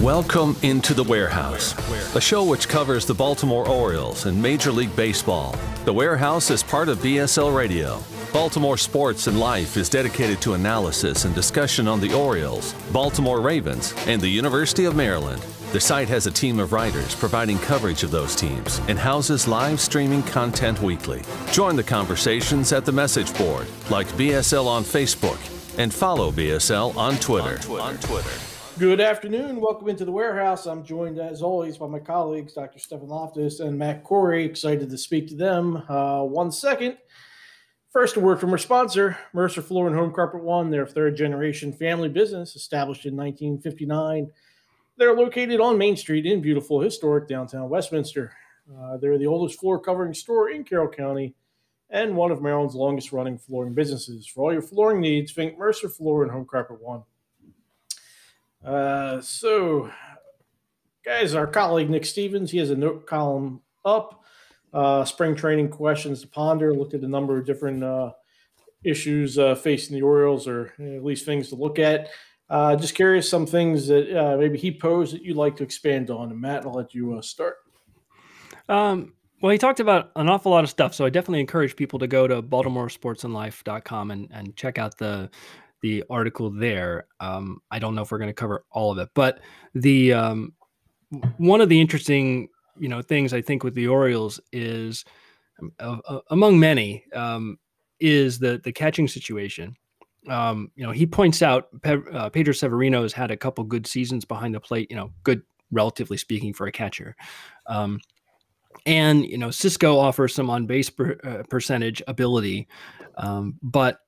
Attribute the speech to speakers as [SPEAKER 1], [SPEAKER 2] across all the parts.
[SPEAKER 1] Welcome into the Warehouse, a show which covers the Baltimore Orioles and Major League Baseball. The Warehouse is part of BSL Radio. Baltimore Sports and Life is dedicated to analysis and discussion on the Orioles, Baltimore Ravens, and the University of Maryland. The site has a team of writers providing coverage of those teams and houses live streaming content weekly. Join the conversations at the message board, like BSL on Facebook, and follow BSL on Twitter. On Twitter.
[SPEAKER 2] Good afternoon. Welcome into the warehouse. I'm joined, as always, by my colleagues, Dr. Stephen Loftus and Matt Corey. Excited to speak to them. Uh, one second. First, a word from our sponsor, Mercer Floor and Home Carpet One. Their third generation family business, established in 1959. They're located on Main Street in beautiful, historic downtown Westminster. Uh, they're the oldest floor covering store in Carroll County and one of Maryland's longest running flooring businesses. For all your flooring needs, think Mercer Floor and Home Carpet One. Uh, so, guys, our colleague Nick Stevens, he has a note column up. Uh, spring training questions to ponder. Looked at a number of different uh, issues uh, facing the Orioles, or at least things to look at. Uh, just curious, some things that uh, maybe he posed that you'd like to expand on. And Matt, I'll let you uh, start.
[SPEAKER 3] Um, well, he talked about an awful lot of stuff, so I definitely encourage people to go to BaltimoreSportsAndLife.com and and check out the the article there. Um, I don't know if we're going to cover all of it, but the um, one of the interesting you know things I think with the Orioles is uh, among many um, is the the catching situation. Um, you know, he points out Pe- uh, Pedro Severino has had a couple good seasons behind the plate. You know, good relatively speaking for a catcher. Um, and you know, Sisco offers some on base per, uh, percentage ability, um, but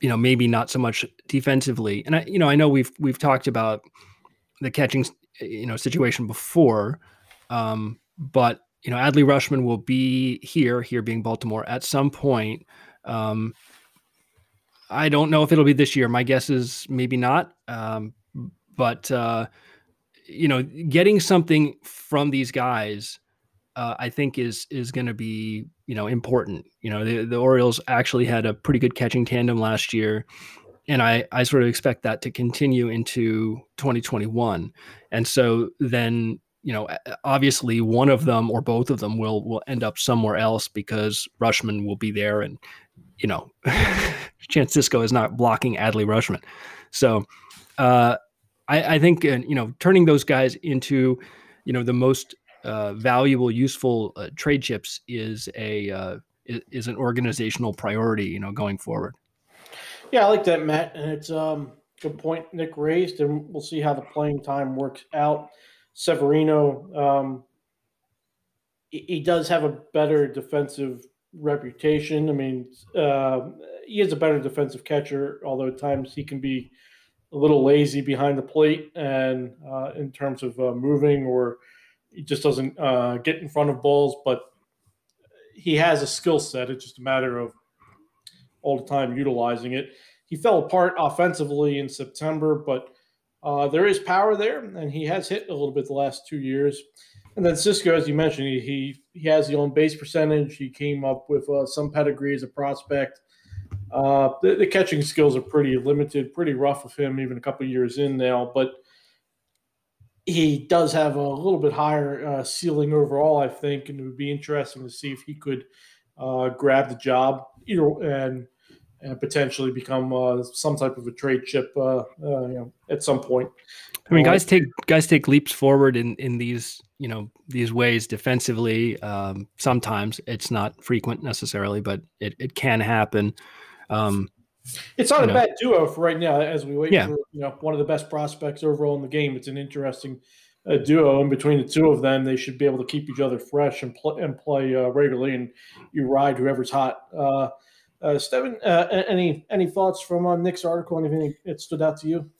[SPEAKER 3] you know maybe not so much defensively. And I, you know, I know we've we've talked about the catching you know situation before, um, but you know, Adley Rutschman will be here, here being Baltimore at some point. Um, I don't know if it'll be this year. My guess is maybe not. Um, but uh, you know, getting something from these guys, uh, I think is is going to be you know important. You know, the, the Orioles actually had a pretty good catching tandem last year, and I I sort of expect that to continue into 2021. And so then you know, obviously one of them or both of them will will end up somewhere else because Rutschman will be there, and you know, Chance Sisco is not blocking Adley Rutschman, So, uh, I, I, think uh, you know, turning those guys into you know the most uh, valuable, useful uh, trade chips is a uh, is an organizational priority. You know, going forward.
[SPEAKER 2] Yeah, I like that, Matt, and it's um good point Nick raised, and we'll see how the playing time works out. Severino, um, he, does have a better defensive reputation. I mean, uh, he is a better defensive catcher, although at times he can be a little lazy behind the plate and uh, in terms of uh, moving, or he just doesn't uh, get in front of balls. But he has a skill set. It's just a matter of all the time utilizing it. He fell apart offensively in September, but uh, there is power there, and he has hit a little bit the last two years. And then Sisco, as you mentioned, he he, he has the on base percentage. He came up with uh, some pedigree as a prospect. Uh, the, the, catching skills are pretty limited, pretty rough of him, even a couple years in now. But he does have a little bit higher uh, ceiling overall, I think, and it would be interesting to see if he could uh, grab the job, either and and potentially become uh, some type of a trade chip, uh, uh, you know, at some point.
[SPEAKER 3] I mean, guys take guys take leaps forward in in these you know these ways defensively. Um, sometimes it's not frequent necessarily, but it, it can happen. Um,
[SPEAKER 2] it's not a know. bad duo for right now as we wait yeah. for you know one of the best prospects overall in the game. It's an interesting uh, duo, and between the two of them, they should be able to keep each other fresh and play and play uh, regularly. And you ride whoever's hot. Uh, uh, Stephen, uh, any any thoughts from uh, Nick's article? Anything that stood out to you?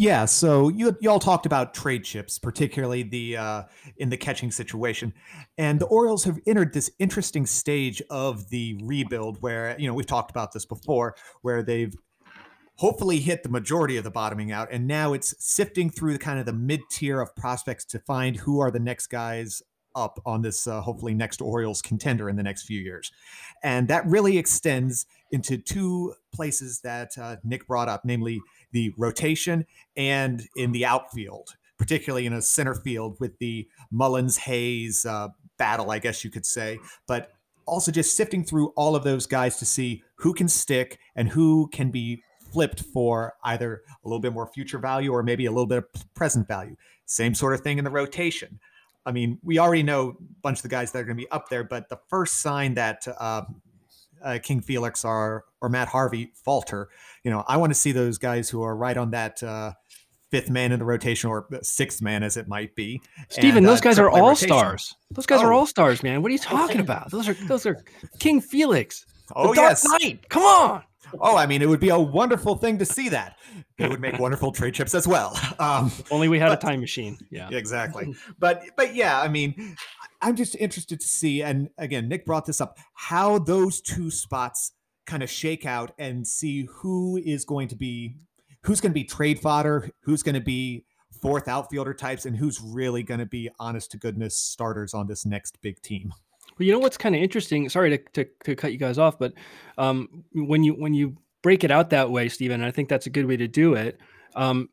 [SPEAKER 4] Yeah, so you you all talked about trade chips, particularly the uh, in the catching situation, and the Orioles have entered this interesting stage of the rebuild, where you know we've talked about this before, where they've hopefully hit the majority of the bottoming out, and now it's sifting through the kind of the mid tier of prospects to find who are the next guys up on this uh, hopefully next Orioles contender in the next few years. And that really extends into two places that uh, Nick brought up, namely the rotation and in the outfield, particularly in a center field with the Mullins Hays uh, battle, I guess you could say. But also just sifting through all of those guys to see who can stick and who can be flipped for either a little bit more future value or maybe a little bit of present value. Same sort of thing in the rotation. I mean, we already know a bunch of the guys that are going to be up there, but the first sign that uh, uh, King Felix or or Matt Harvey falter, you know, I want to see those guys who are right on that uh, fifth man in the rotation or sixth man as it might be.
[SPEAKER 3] Stephen, and, those uh, guys are all stars. Those guys oh. are all stars, man. What are you talking about? Those are those are King Felix. Oh Dark yes, Knight. Come on.
[SPEAKER 4] Oh, I mean, it would be a wonderful thing to see that. It would make wonderful trade chips as well. Um,
[SPEAKER 3] Only we had but, a time machine. Yeah,
[SPEAKER 4] exactly. But but yeah, I mean, I'm just interested to see. And again, Nick brought this up: how those two spots kind of shake out, and see who is going to be who's going to be trade fodder, who's going to be fourth outfielder types, and who's really going to be honest to goodness starters on this next big team.
[SPEAKER 3] Well, you know what's kind of interesting. Sorry to, to, to cut you guys off, but um, when you when you break it out that way, Stephen, I think that's a good way to do it. Um,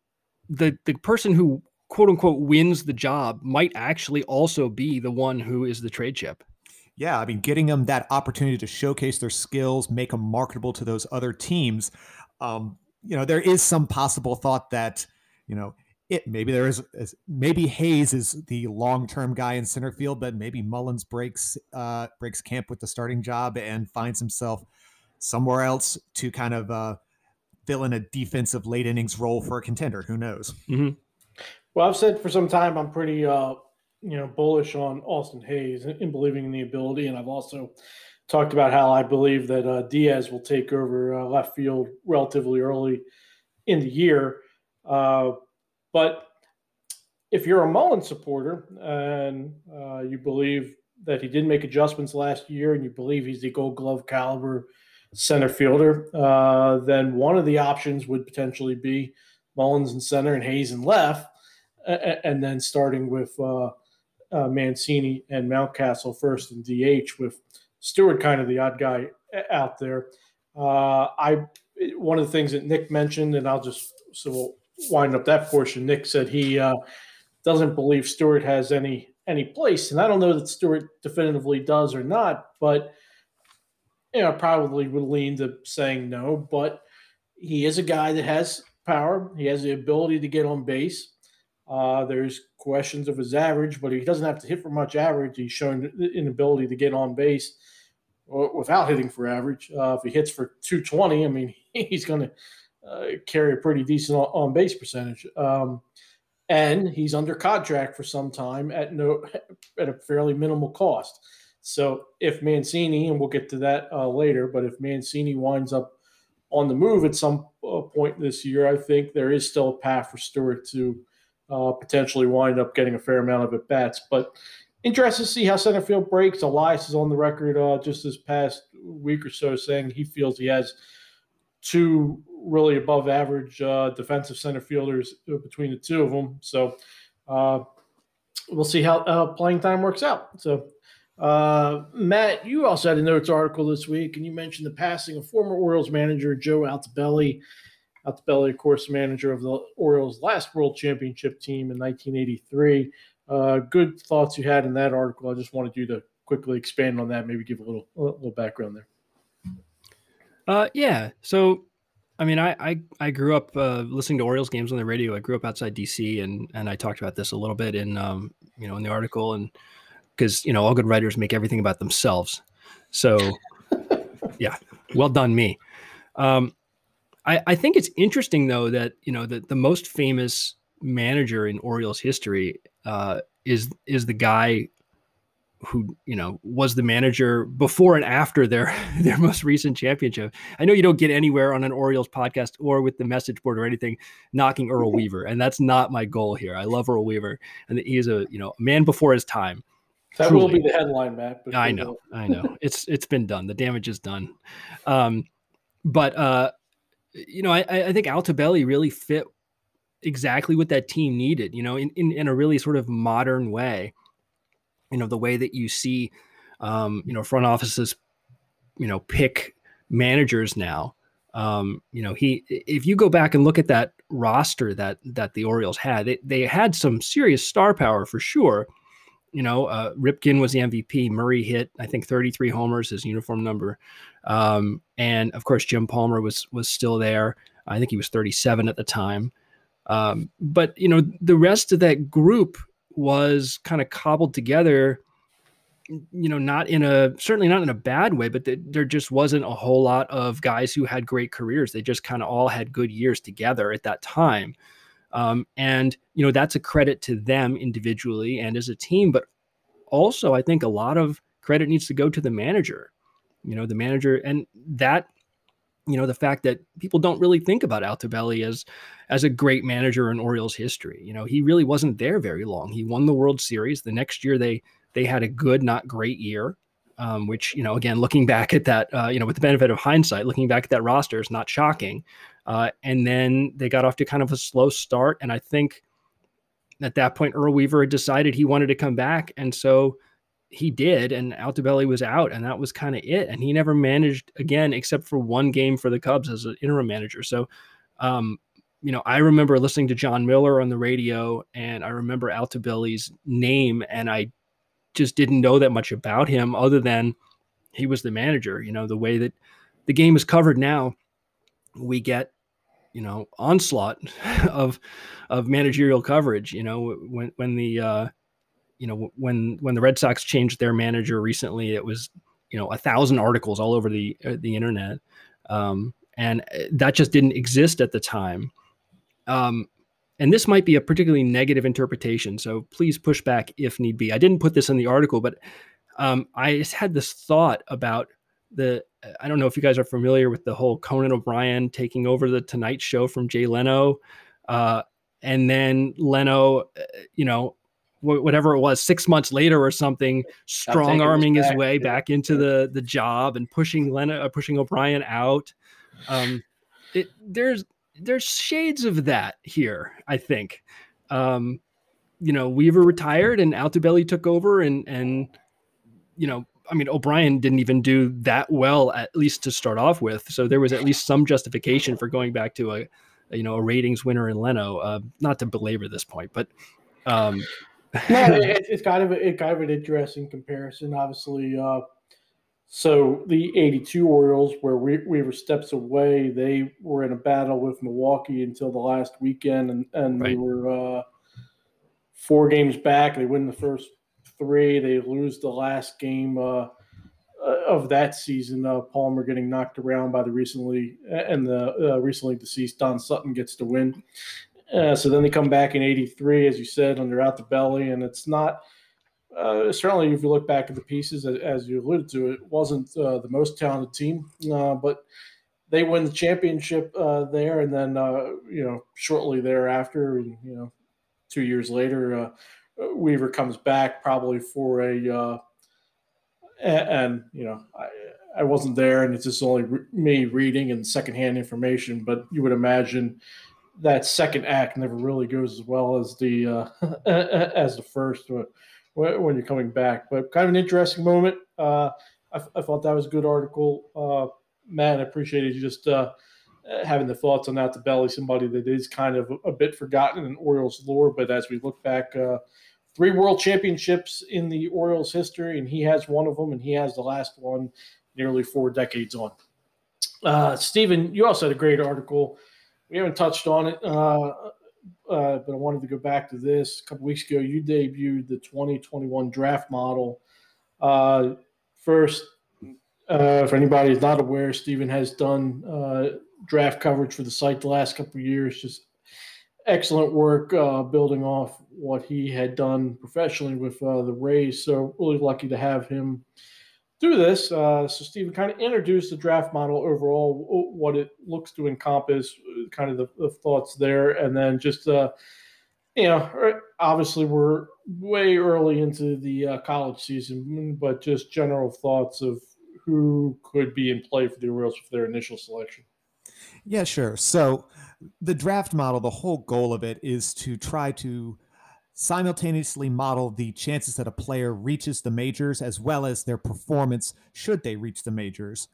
[SPEAKER 3] the the person who quote unquote wins the job might actually also be the one who is the trade chip.
[SPEAKER 4] Yeah, I mean, getting them that opportunity to showcase their skills, make them marketable to those other teams. Um, you know, there is some possible thought that, you know, it maybe there is, maybe Hays is the long term guy in center field, but maybe Mullins breaks uh, breaks camp with the starting job and finds himself somewhere else to kind of uh, fill in a defensive late innings role for a contender. Who knows?
[SPEAKER 2] Mm-hmm. Well, I've said for some time I'm pretty uh, you know bullish on Austin Hays and believing in the ability, and I've also talked about how I believe that uh, Diaz will take over uh, left field relatively early in the year. Uh, but if you're a Mullen supporter and uh, you believe that he did make adjustments last year and you believe he's the gold glove caliber center fielder, uh, then one of the options would potentially be Mullins in center and Hays in left, and then starting with uh, Mancini and Mountcastle first in DH with Stewart kind of the odd guy out there. Uh, I one of the things that Nick mentioned, and I'll just so we'll wind up that portion. Nick said he uh, doesn't believe Stewart has any any place, and I don't know that Stewart definitively does or not, but you know probably would lean to saying no. But he is a guy that has power. He has the ability to get on base. Uh, there's questions of his average, but he doesn't have to hit for much average. He's shown an ability to get on base without hitting for average. Uh, if he hits for 220, I mean, he's going to uh, carry a pretty decent on base percentage. Um, and he's under contract for some time at no at a fairly minimal cost. So if Mancini, and we'll get to that uh, later, but if Mancini winds up on the move at some uh, point this year, I think there is still a path for Stewart to uh, potentially wind up getting a fair amount of at bats. But interested to see how center field breaks. Elias is on the record uh, just this past week or so saying he feels he has two really above average uh, defensive center fielders between the two of them. So uh, we'll see how uh, playing time works out. So. Uh, Matt, you also had a notes article this week, and you mentioned the passing of former Orioles manager Joe Altobelli. Altobelli, of course, manager of the Orioles' last World Championship team in 1983. Uh, good thoughts you had in that article. I just wanted you to quickly expand on that, maybe give a little a little background there.
[SPEAKER 3] Uh, yeah. So, I mean, I I, I grew up uh, listening to Orioles games on the radio. I grew up outside DC, and and I talked about this a little bit in um, you know in the article, and because you know all good writers make everything about themselves. So, yeah, well done, me. Um, I I think it's interesting though that you know that the most famous manager in Orioles history uh, is is the guy who you know was the manager before and after their their most recent championship. I know you don't get anywhere on an Orioles podcast or with the message board or anything knocking Earl Weaver, and that's not my goal here. I love Earl Weaver, and he is a you know man before his time.
[SPEAKER 2] That Truly. will be the headline, Matt.
[SPEAKER 3] I know, I know. It's it's been done. The damage is done. Um, but uh, you know, I, I think Altobelli really fit exactly what that team needed, you know, in, in, in a really sort of modern way. You know, the way that you see, um, you know, front offices, you know, pick managers now. Um, you know, he if you go back and look at that roster that that the Orioles had, they, they had some serious star power for sure. You know, uh, Ripken was the MVP. Murray hit, I think, 33 homers, his uniform number, um, and of course Jim Palmer was was still there. I think he was 37 at the time. Um, but you know, the rest of that group was kind of cobbled together you know, not in a certainly not in a bad way, but the, there just wasn't a whole lot of guys who had great careers. They just kind of all had good years together at that time. Um, and, you know, that's a credit to them individually and as a team. But also, I think a lot of credit needs to go to the manager, you know, the manager and that, you know, the fact that people don't really think about Altobelli as, as a great manager in Orioles history. You know, he really wasn't there very long. He won the World Series. The next year they, they had a good, not great year, um, which, you know, again, looking back at that, uh, you know, with the benefit of hindsight, looking back at that roster is not shocking. Uh, and then they got off to kind of a slow start. And I think at that point, Earl Weaver had decided he wanted to come back. And so he did. And Altobelli was out. And that was kind of it. And he never managed again, except for one game for the Cubs as an interim manager. So, um, you know, I remember listening to Jon Miller on the radio and I remember Altobelli's name and I just didn't know that much about him other than he was the manager. You know, the way that the game is covered now, we get you know onslaught of of managerial coverage. You know, when when the uh, you know when when the Red Sox changed their manager recently, it was you know a thousand articles all over the uh, the internet, um, and uh, that just didn't exist at the time. Um, and this might be a particularly negative interpretation, so please push back if need be. I didn't put this in the article, but um, I just had this thought about the. I don't know if you guys are familiar with the whole Conan O'Brien taking over the Tonight Show from Jay Leno, uh, and then Leno, uh, you know, whatever it was, six months later or something, strong arming his way back into the the job and pushing Leno, uh, pushing O'Brien out. Um, it, there's there's shades of that here, I think. Um, you know, Weaver retired and Altobelli took over and and you know, I mean O'Brien didn't even do that well at least to start off with. So there was at least some justification for going back to a, a you know, a ratings winner in Leno. Uh, not to belabor this point, but um
[SPEAKER 2] no, it, it's kind of a, it kind of an interesting comparison. Obviously, uh, so the 82 Orioles, where we, we were steps away, they were in a battle with Milwaukee until the last weekend, and, and right. they were uh, four games back. They win the first three. They lose the last game uh, uh of that season. Uh, Palmer getting knocked around by the recently and the uh, recently deceased Don Sutton gets to win. Uh, so then they come back in 83, as you said, under belly. and it's not – uh, certainly, if you look back at the pieces, as you alluded to, it wasn't uh, the most talented team, uh, but they win the championship uh, there, and then uh, you know shortly thereafter, you know, two years later, Weaver comes back probably for a, and, and, you know, I, I wasn't there, and it's just only re- me reading and secondhand information, but you would imagine that second act never really goes as well as the as the first when you're coming back. But kind of an interesting moment. Uh, I, I, thought that was a good article. Uh, Matt, I appreciated you just uh, having the thoughts on that to belly somebody that is kind of a, a, bit forgotten in Orioles lore. But as we look back, uh, three world championships in the Orioles history, and he has one of them, and he has the last one nearly four decades on. Uh, Stephen, you also had a great article. We haven't touched on it. Uh, uh, but I wanted to go back to this. A couple weeks ago, you debuted the 2021 draft model. Uh, first, uh, for anybody who's not aware, Stephen has done uh, draft coverage for the site the last couple years. Just excellent work uh, building off what he had done professionally with the Rays. So, really lucky to have him do this. Uh, so, Stephen, kind of introduced the draft model overall, what it looks to encompass, kind of the, the thoughts there, and then just, uh, you know, obviously we're way early into the uh, college season, but just general thoughts of who could be in play for the Orioles for their initial selection.
[SPEAKER 4] Yeah, sure. So, the draft model, the whole goal of it is to try to simultaneously model the chances that a player reaches the majors as well as their performance should they reach the majors.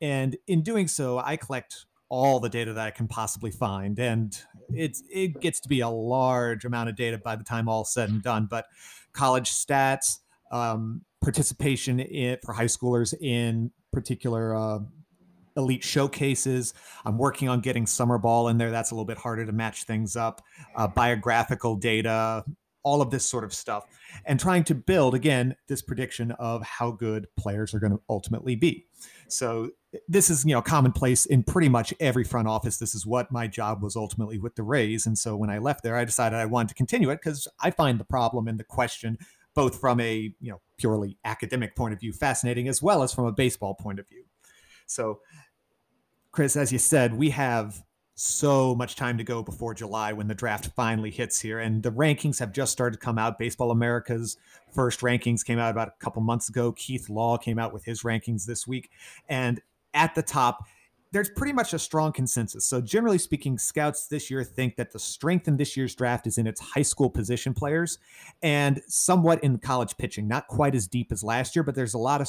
[SPEAKER 4] And in doing so, I collect all the data that I can possibly find. And it's it gets to be a large amount of data by the time all said and done. But college stats, um, participation in, for high schoolers in particular uh, elite showcases. I'm working on getting summer ball in there. That's a little bit harder to match things up. Uh, biographical data, all of this sort of stuff, and trying to build again this prediction of how good players are going to ultimately be. So this is you know commonplace in pretty much every front office. This is what my job was ultimately with the Rays, and so when I left there, I decided I wanted to continue it because I find the problem and the question both from a you know purely academic point of view fascinating as well as from a baseball point of view. So, Chris, as you said, we have so much time to go before July when the draft finally hits here. And the rankings have just started to come out. Baseball America's first rankings came out about a couple months ago. Keith Law came out with his rankings this week. And at the top, there's pretty much a strong consensus. So, generally speaking, scouts this year think that the strength in this year's draft is in its high school position players and somewhat in college pitching. Not quite as deep as last year, but there's a lot of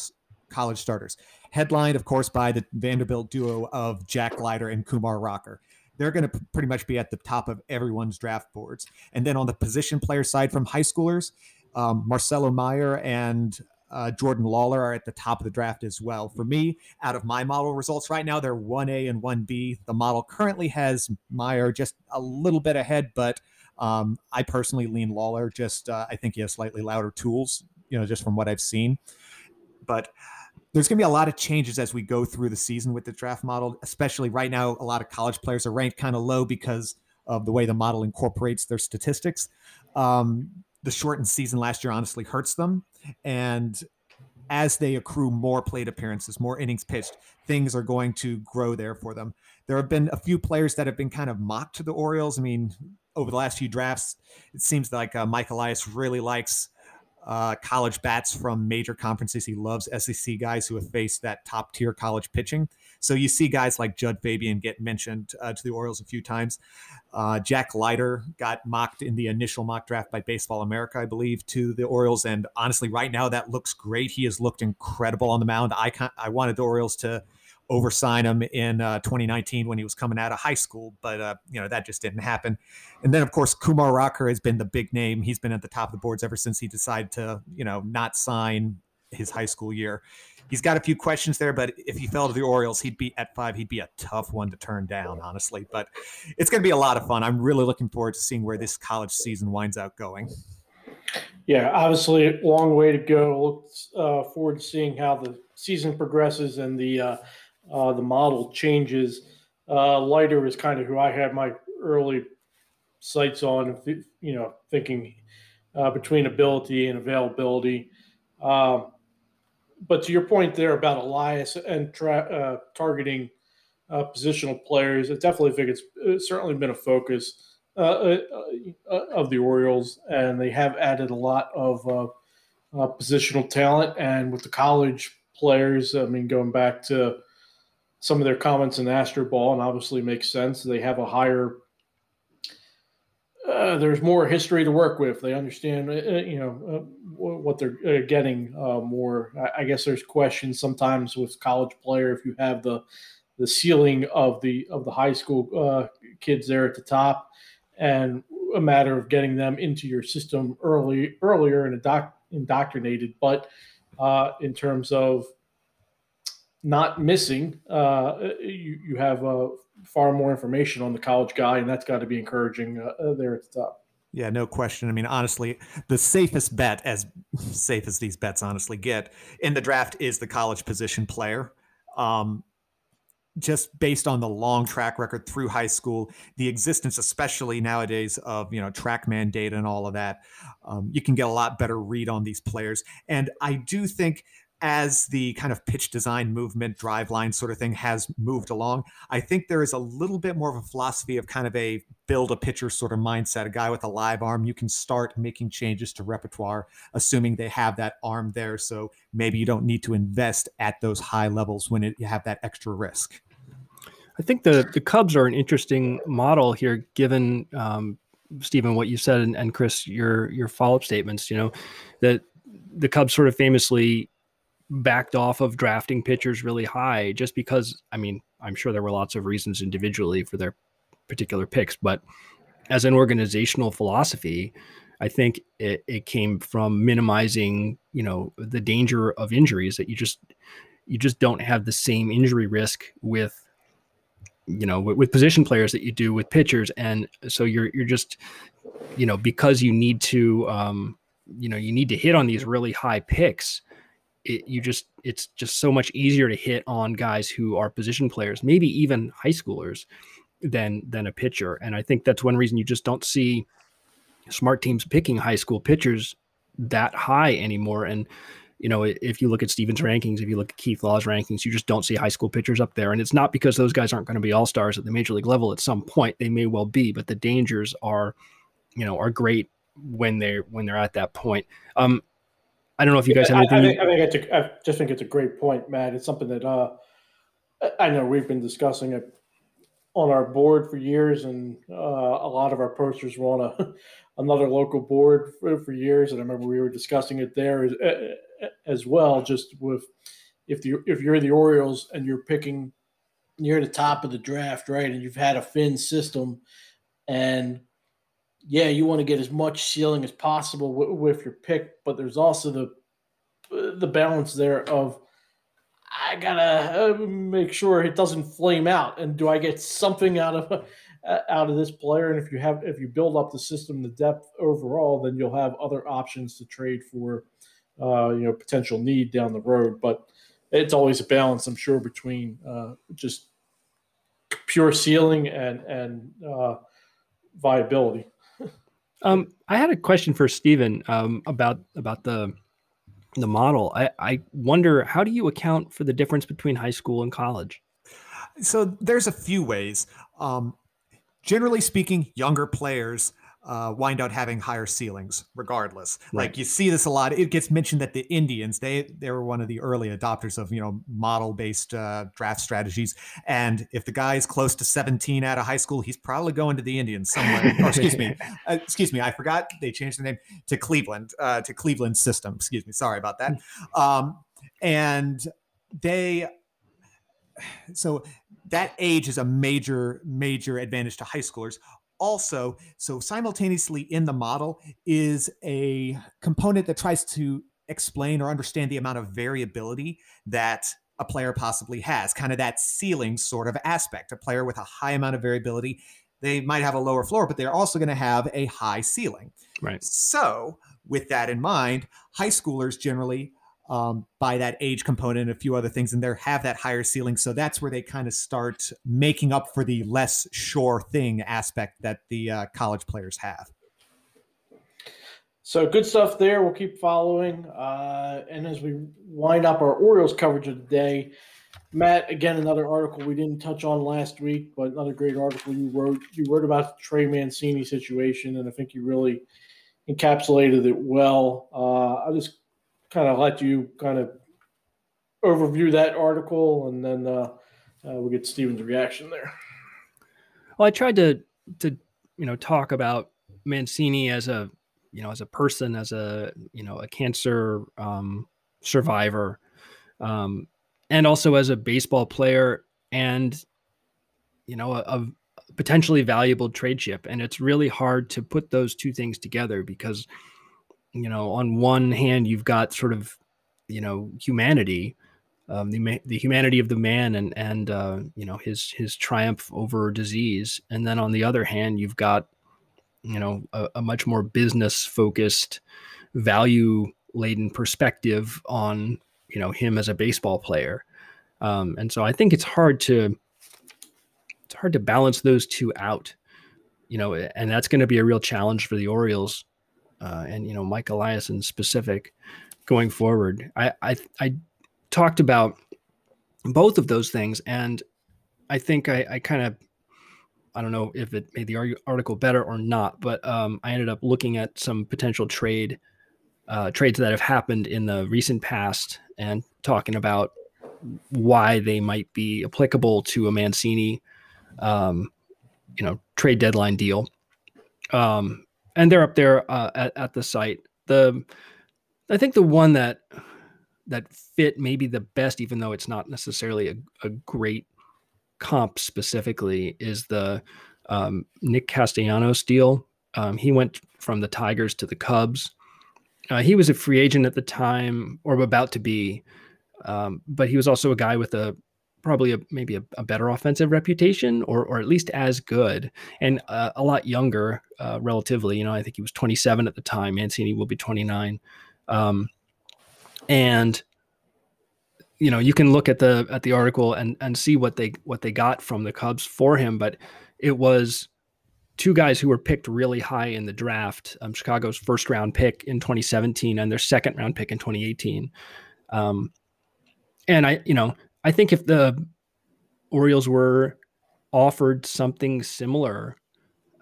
[SPEAKER 4] college starters. Headlined, of course, by the Vanderbilt duo of Jack Leiter and Kumar Rocker they're going to pretty much be at the top of everyone's draft boards. And then on the position player side from high schoolers, um, Marcelo Mayer and uh, Jordan Lawler are at the top of the draft as well. For me, out of my model results right now, they're 1A and 1B. The model currently has Mayer just a little bit ahead, but um, I personally lean Lawler. Just uh, I think he has slightly louder tools, you know, just from what I've seen. But there's going to be a lot of changes as we go through the season with the draft model, especially right now. A lot of college players are ranked kind of low because of the way the model incorporates their statistics. Um, the shortened season last year honestly hurts them. And as they accrue more plate appearances, more innings pitched, things are going to grow there for them. There have been a few players that have been kind of mocked to the Orioles. I mean, over the last few drafts, it seems like uh, Mike Elias really likes uh, college bats from major conferences. He loves SEC guys who have faced that top tier college pitching. So you see guys like Jud Fabian get mentioned uh, to the Orioles a few times. Uh, Jack Leiter got mocked in the initial mock draft by Baseball America, I believe, to the Orioles. And honestly, right now that looks great. He has looked incredible on the mound. I I wanted the Orioles to oversign him in uh, 2019 when he was coming out of high school, but uh, you know that just didn't happen. And then of course Kumar Rocker has been the big name. He's been at the top of the boards ever since he decided to you know not sign his high school year. He's got a few questions there, but if he fell to the Orioles, he'd be at five. He'd be a tough one to turn down, honestly. But it's going to be a lot of fun. I'm really looking forward to seeing where this college season winds out going.
[SPEAKER 2] Yeah, obviously, a long way to go. Look uh, forward to seeing how the season progresses and the uh, uh, the model changes. Uh, Leiter is kind of who I had my early sights on, you know, thinking uh, between ability and availability. Um, but to your point there about Elias and tra- uh, targeting uh, positional players, I definitely think it's, it's certainly been a focus uh, of the Orioles, and they have added a lot of positional talent. And with the college players, I mean, going back to some of their comments in Astroball, and obviously makes sense. They have a higher. Uh, there's more history to work with. They understand, uh, uh you know, uh, what they're uh, getting uh, more. I, I, guess there's questions sometimes with college player if you have the the ceiling of the of the high school kids there at the top, and a matter of getting them into your system early earlier and indoctrinated. But in terms of not missing, uh, you, you have uh, far more information on the college guy, and that's got to be encouraging uh, uh, there at the top.
[SPEAKER 4] Yeah, no question. I mean, honestly, the safest bet, as safe as these bets honestly get, in the draft is the college position player. Um, just based on the long track record through high school, the existence, especially nowadays, of you know TrackMan data and all of that, um, you can get a lot better read on these players. And I do think as the kind of pitch design movement, Driveline sort of thing has moved along, I think there is a little bit more of a philosophy of kind of a build a pitcher sort of mindset. A guy with a live arm, you can start making changes to repertoire, assuming they have that arm there. So maybe you don't need to invest at those high levels when it, you have that extra risk.
[SPEAKER 3] I think the the Cubs are an interesting model here, given um, Stephen, what you said, and, and Chris, your your follow up statements. You know, that the Cubs sort of famously backed off of drafting pitchers really high, just because. I mean, I'm sure there were lots of reasons individually for their particular picks, but as an organizational philosophy, I think it, it came from minimizing, you know, the danger of injuries that you just you just don't have the same injury risk with you know with, with, position players that you do with pitchers and so you're you're just you know because you need to um you know you need to hit on these really high picks it, you just it's just so much easier to hit on guys who are position players maybe even high schoolers than than a pitcher and i think that's one reason you just don't see smart teams picking high school pitchers that high anymore and you know, if you look at Stevens rankings, if you look at Keith Law's rankings, you just don't see high school pitchers up there. And it's not because those guys aren't going to be all stars at the major league level at some point. They may well be, but the dangers are, you know, are great when they're when they're at that point. Um, I don't know if you guys have anything.
[SPEAKER 2] I, I, think, I think it's a, I just think it's a great point, Matt. It's something that uh, I know we've been discussing it on our board for years, and uh, a lot of our posters were on a another local board for, for years. And I remember we were discussing it there as, as well. Just with if the if you're the Orioles and you're picking near the top of the draft, right, and you've had a fin system, and yeah, you want to get as much ceiling as possible with, with your pick, but there's also the the balance there of I gotta uh, make sure it doesn't flame out, and do I get something out of out of this player? And if you have if you build up the system, the depth overall, then you'll have other options to trade for uh, you know potential need down the road. But it's always a balance, I'm sure, between uh, just pure ceiling and and uh, viability.
[SPEAKER 3] Um, I had a question for Stephen um, about about the the model. I, I wonder how do you account for the difference between high school and college?
[SPEAKER 4] So there's a few ways. Um, generally speaking, younger players uh, wind up having higher ceilings regardless. Right. Like you see this a lot. It gets mentioned that the Indians they they were one of the early adopters of you know model based uh, draft strategies. And if the guy is close to 17 out of high school, he's probably going to the Indians somewhere. or excuse me, uh, excuse me, I forgot they changed the name to Cleveland uh, to Cleveland System. Excuse me, sorry about that. Um, and they so that age is a major major advantage to high schoolers also, so simultaneously in the model is a component that tries to explain or understand the amount of variability that a player possibly has, kind of that ceiling sort of aspect. A player with a high amount of variability, they might have a lower floor, but they're also going to have a high ceiling.
[SPEAKER 3] Right.
[SPEAKER 4] So, with that in mind, high schoolers generally um, by that age component and a few other things in there have that higher ceiling. So that's where they kind of start making up for the less sure thing aspect that the uh, college players have.
[SPEAKER 2] So good stuff there. We'll keep following. Uh, and as we wind up our Orioles coverage of the day, Matt, again, another article we didn't touch on last week, but another great article you wrote. You wrote about the Trey Mancini situation, and I think you really encapsulated it well. Uh, I just kind of let you kind of overview that article, and then uh, uh, we'll get Stephen's reaction there.
[SPEAKER 3] Well, I tried to to you know talk about Mancini as a you know as a person, as a you know a cancer um, survivor, um, and also as a baseball player, and you know a, a potentially valuable trade chip. And it's really hard to put those two things together because you know, on one hand, you've got sort of, you know, humanity, um, the the humanity of the man, and and uh, you know his his triumph over disease, and then on the other hand, you've got, you know, a, a much more business focused, value laden perspective on you know him as a baseball player, um, and so I think it's hard to it's hard to balance those two out, you know, and that's going to be a real challenge for the Orioles uh, and you know Mike Eliason specific going forward. I, I I talked about both of those things, and I think I, I kind of I don't know if it made the article better or not, but um, I ended up looking at some potential trade uh, trades that have happened in the recent past and talking about why they might be applicable to a Mancini, um, you know, trade deadline deal. um, and they're up there uh, at, at the site. The I think the one that that fit maybe the best, even though it's not necessarily a, a great comp specifically, is the um, Nick Castellanos deal. Um, he went from the Tigers to the Cubs. Uh, he was a free agent at the time, or about to be, um, but he was also a guy with a probably a maybe a, a, better offensive reputation, or or at least as good, and uh, a lot younger uh, relatively. You know, I think he was 27 at the time. Mancini will be 29, um, and you know you can look at the at the article and and see what they what they got from the Cubs for him, but it was two guys who were picked really high in the draft um, Chicago's first round pick in 2017 and their second round pick in 2018. Um, and I, you know, I think if the Orioles were offered something similar,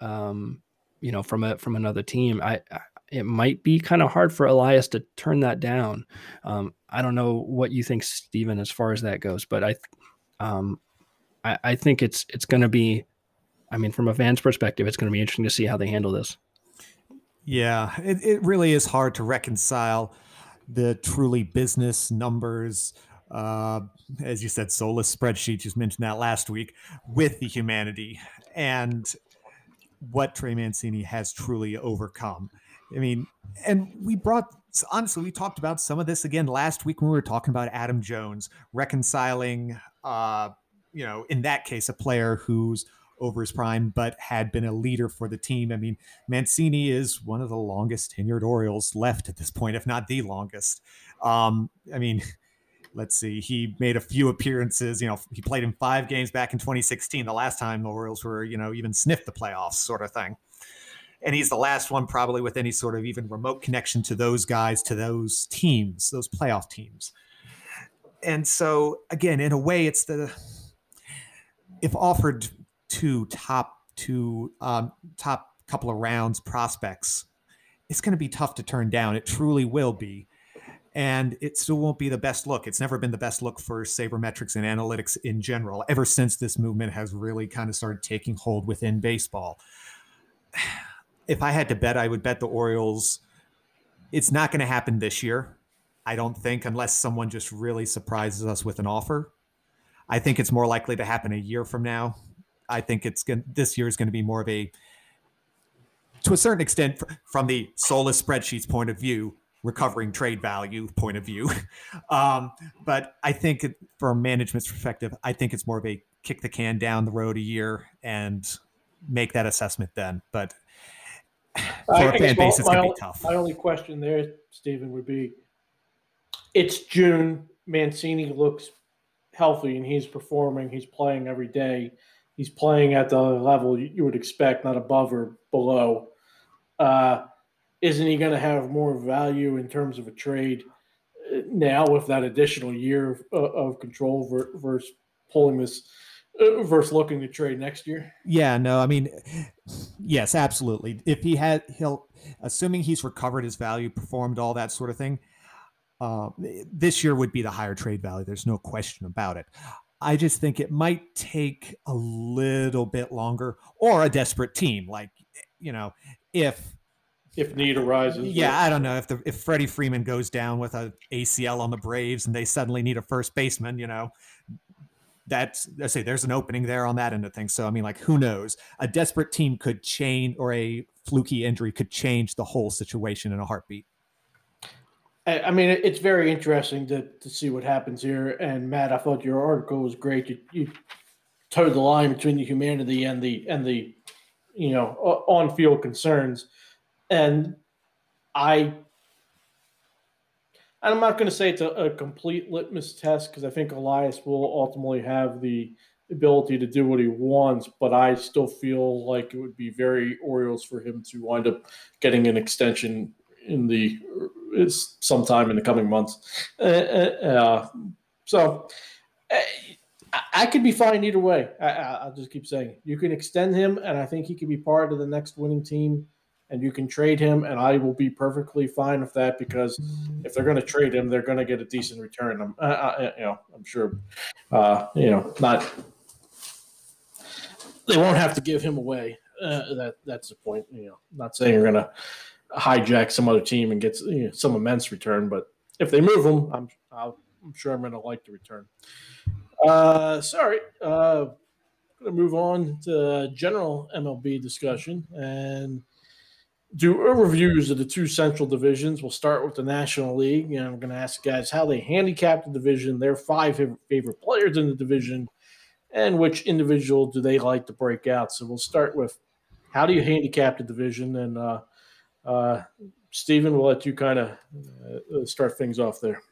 [SPEAKER 3] um, you know, from a from another team, I, I it might be kind of hard for Elias to turn that down. Um, I don't know what you think, Stephen, as far as that goes, but I, um, I, I think it's it's going to be I mean, from a fan's perspective, it's going to be interesting to see how they handle this.
[SPEAKER 4] Yeah, it, it really is hard to reconcile the truly business numbers. Uh, as you said, soulless spreadsheet, just mentioned that last week, with the humanity and what Trey Mancini has truly overcome. I mean, and we brought honestly, we talked about some of this again last week when we were talking about Adam Jones reconciling, uh, you know, in that case, a player who's over his prime, but had been a leader for the team. I mean, Mancini is one of the longest tenured Orioles left at this point, if not the longest. Um, I mean, let's see, he made a few appearances. You know, he played in five games back in 2016, the last time the Orioles were, you know, even sniffed the playoffs, sort of thing. And he's the last one, probably with any sort of even remote connection to those guys, to those teams, those playoff teams. And so, again, in a way, it's the if offered two top two um, top couple of rounds prospects, it's going to be tough to turn down. It truly will be. And it still won't be the best look. It's never been the best look for sabermetrics and analytics in general, ever since this movement has really kind of started taking hold within baseball. If I had to bet, I would bet the Orioles. It's not going to happen this year, I don't think, unless someone just really surprises us with an offer. I think it's more likely to happen a year from now I think it's going this year is going to be more of a to a certain extent from the soulless spreadsheets point of view recovering trade value point of view. Um, but i think from management's perspective i think it's more of a kick the can down the road a year and make that assessment then. But
[SPEAKER 2] for I, a fan base it's going to be tough. my only question there stephen would be it's june mancini looks healthy and he's performing he's playing every day he's playing at the level you would expect, not above or below. Uh, isn't he going to have more value in terms of a trade uh, now with that additional year of, uh, of control versus pulling this uh, versus looking to trade next year?
[SPEAKER 4] Yeah, no, I mean, yes, absolutely. If he had, he'll, assuming he's recovered his value, performed all that sort of thing. Uh, this year would be the higher trade value. There's no question about it. I just think it might take a little bit longer or a desperate team. Like, you know, if
[SPEAKER 2] if need arises.
[SPEAKER 4] Yeah, I don't know if the if Freddie Freeman goes down with a ACL on the Braves and they suddenly need a first baseman, you know, that's I say there's an opening there on that end of things. So I mean, like, who knows? A desperate team could change, or a fluky injury could change the whole situation in a heartbeat.
[SPEAKER 2] I mean, it's very interesting to, to see what happens here. And Matt, I thought your article was great. You, you toed the line between the humanity and the and the you know on field concerns. And I, I'm not going to say it's a, a complete litmus test because I think Elias will ultimately have the ability to do what he wants, but I still feel like it would be very Orioles for him to wind up getting an extension in the sometime in the coming months. Uh, uh, so uh, I could be fine either way. I, will just keep saying you can extend him, and I think he could be part of the next winning team. And you can trade him, and I will be perfectly fine with that because if they're going to trade him, they're going to get a decent return. I'm, I, you know, I'm sure, uh, you know, not they won't have to give him away uh, that that's the point. You know, not saying you're gonna hijack some other team and get you know, some immense return, but if they move them, I'm i am sure I'm gonna like the return. Uh, sorry, uh, gonna move on to general MLB discussion and do reviews of the two central divisions. We'll start with the National League, and I'm going to ask guys how they handicap the division, their five favorite players in the division, and which individual do they like to break out. So we'll start with how do you handicap the division, and uh, uh, Stephen, we'll let you kind of uh, start things off there.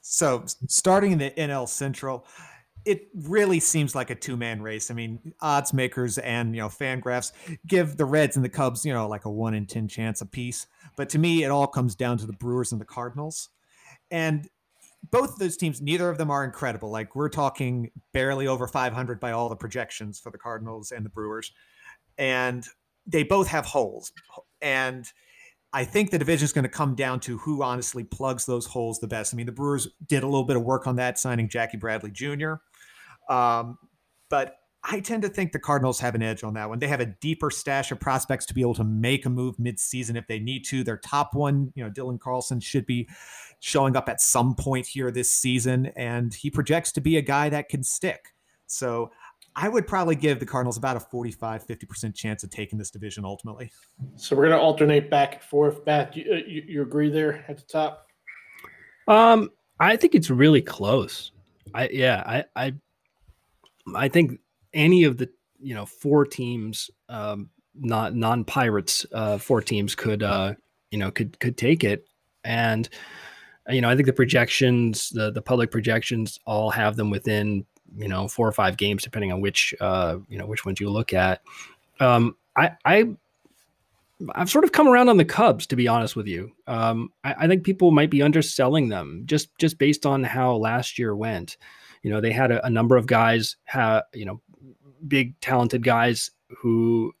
[SPEAKER 4] So starting in the NL Central, it really seems like a two man race. I mean, odds makers and you know Fangraphs give the Reds and the Cubs you know like a one in ten chance a piece, but to me it all comes down to the Brewers and the Cardinals, and both of those teams, neither of them are incredible. Like we're talking barely over 500 by all the projections for the Cardinals and the Brewers, and they both have holes, and I think the division is going to come down to who honestly plugs those holes the best. I mean, the Brewers did a little bit of work on that, signing Jackie Bradley Jr. Um, but I tend to think the Cardinals have an edge on that one. They have a deeper stash of prospects to be able to make a move midseason if they need to. Their top one, you know, Dylan Carlson should be showing up at some point here this season, and he projects to be a guy that can stick. So I would probably give the Cardinals about a 45, 50% chance of taking this division ultimately.
[SPEAKER 2] So we're going to alternate back and forth. Back, you, uh, you, you agree there at the top?
[SPEAKER 3] Um, I think it's really close. I yeah, I I I think any of the you know four teams, um, not non pirates, uh, four teams could uh, you know could could take it, and you know I think the projections, the the public projections, all have them within you know four or five games, depending on which uh, you know which ones you look at. Um, I I I've sort of come around on the Cubs, to be honest with you. Um, I, I, think people might be underselling them just just based on how last year went. You know, they had a, a number of guys, you know, big talented guys who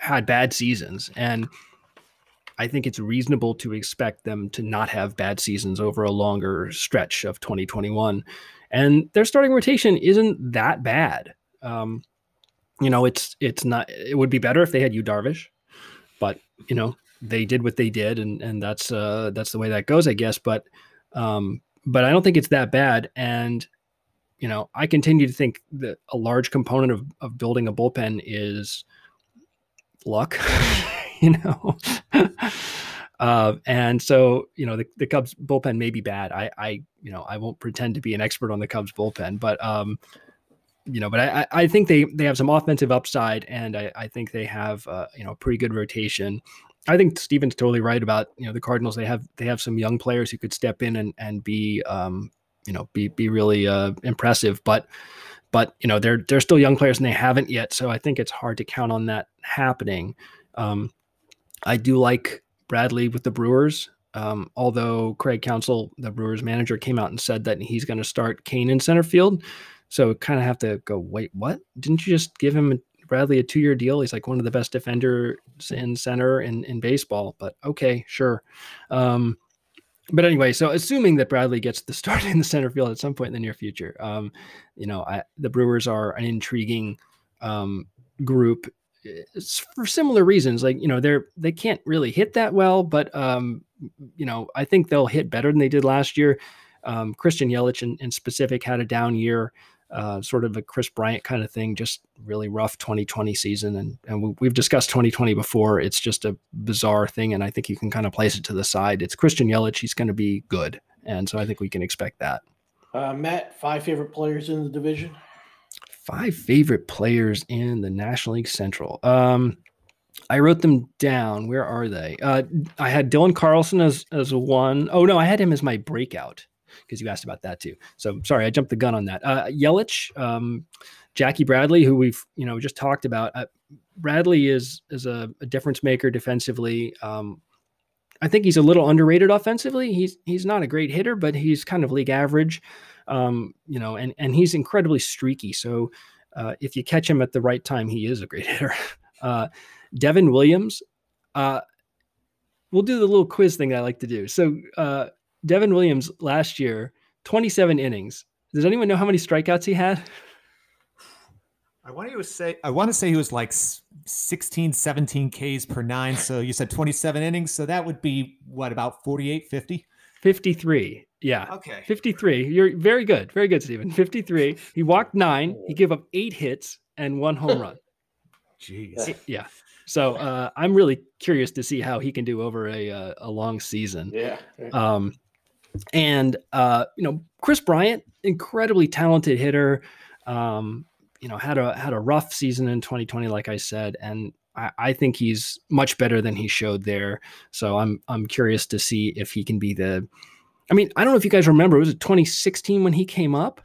[SPEAKER 3] had bad seasons, and I think it's reasonable to expect them to not have bad seasons over a longer stretch of 2021. And their starting rotation isn't that bad. Um, you know, it's it's not. It would be better if they had Yu Darvish, but you know they did what they did, and and that's uh, that's the way that goes, I guess. But um, but I don't think it's that bad. And you know, I continue to think that a large component of, of building a bullpen is luck, you know. uh, and so, you know, the, the Cubs bullpen may be bad. I, I, you know, I won't pretend to be an expert on the Cubs bullpen, but, um, you know, but I, I think they, they have some offensive upside and I, I think they have, uh, you know, a pretty good rotation. I think Stephen's totally right about, you know, the Cardinals, they have, they have some young players who could step in and, and be, um, you know be be really uh, impressive. But but you know they're they're still young players and they haven't yet, so I think it's hard to count on that happening. Um, I do like Bradley with the Brewers. Um, although Craig Counsell, the Brewers manager, came out and said that he's going to start Cain in center field. So kind of have to go, wait, what? Didn't you just give him Bradley a two year deal? He's like one of the best defenders in center in, in baseball, but okay, sure. Um, but anyway, so assuming that Bradley gets the start in the center field at some point in the near future, um, you know, I, the Brewers are an intriguing um, group it's for similar reasons. Like you know, they're they can't really hit that well, but um, you know, I think they'll hit better than they did last year. Um, Christian Yelich in, in specific had a down year uh, sort of a Kris Bryant kind of thing, just really rough 2020 season. And, and we've discussed 2020 before. It's just a bizarre thing. And I think you can kind of place it to the side. It's Christian Yelich. He's going to be good. And so I think we can expect that.
[SPEAKER 2] Uh, Matt, five favorite players in the division?
[SPEAKER 3] Five favorite players in the National League Central. Um, I wrote them down. Where are they? Uh, I had Dylan Carlson as as one. Oh no, I had him as my breakout because you asked about that too. So sorry, I jumped the gun on that. Uh, Yelich, um, Jackie Bradley, who we've you know just talked about. Uh, Bradley is is a, a difference maker defensively. Um, I think he's a little underrated offensively. He's he's not a great hitter, but he's kind of league average. Um, you know, and and he's incredibly streaky. So uh, if you catch him at the right time, he is a great hitter. Uh, Devin Williams. Uh, we'll do the little quiz thing I like to do. So uh, Devin Williams last year, 27 innings. Does anyone know how many strikeouts he had?
[SPEAKER 4] I want to say I want to say he was like 16, 17 Ks per nine. So you said 27 innings. So that would be what about 48, 50?
[SPEAKER 3] 53. Yeah.
[SPEAKER 4] Okay.
[SPEAKER 3] 53. You're very good. Very good, Stephen. 53. He walked nine. He gave up eight hits and one home run.
[SPEAKER 4] Jeez.
[SPEAKER 3] Yeah. So uh, I'm really curious to see how he can do over a uh, a long season.
[SPEAKER 2] Yeah.
[SPEAKER 3] Um, and uh, you know, Kris Bryant, incredibly talented hitter. Um, you know, had a had a rough season in 2020, like I said, and I, I think he's much better than he showed there. So I'm I'm curious to see if he can be the. I mean, I don't know if you guys remember, was it was 2016 when he came up,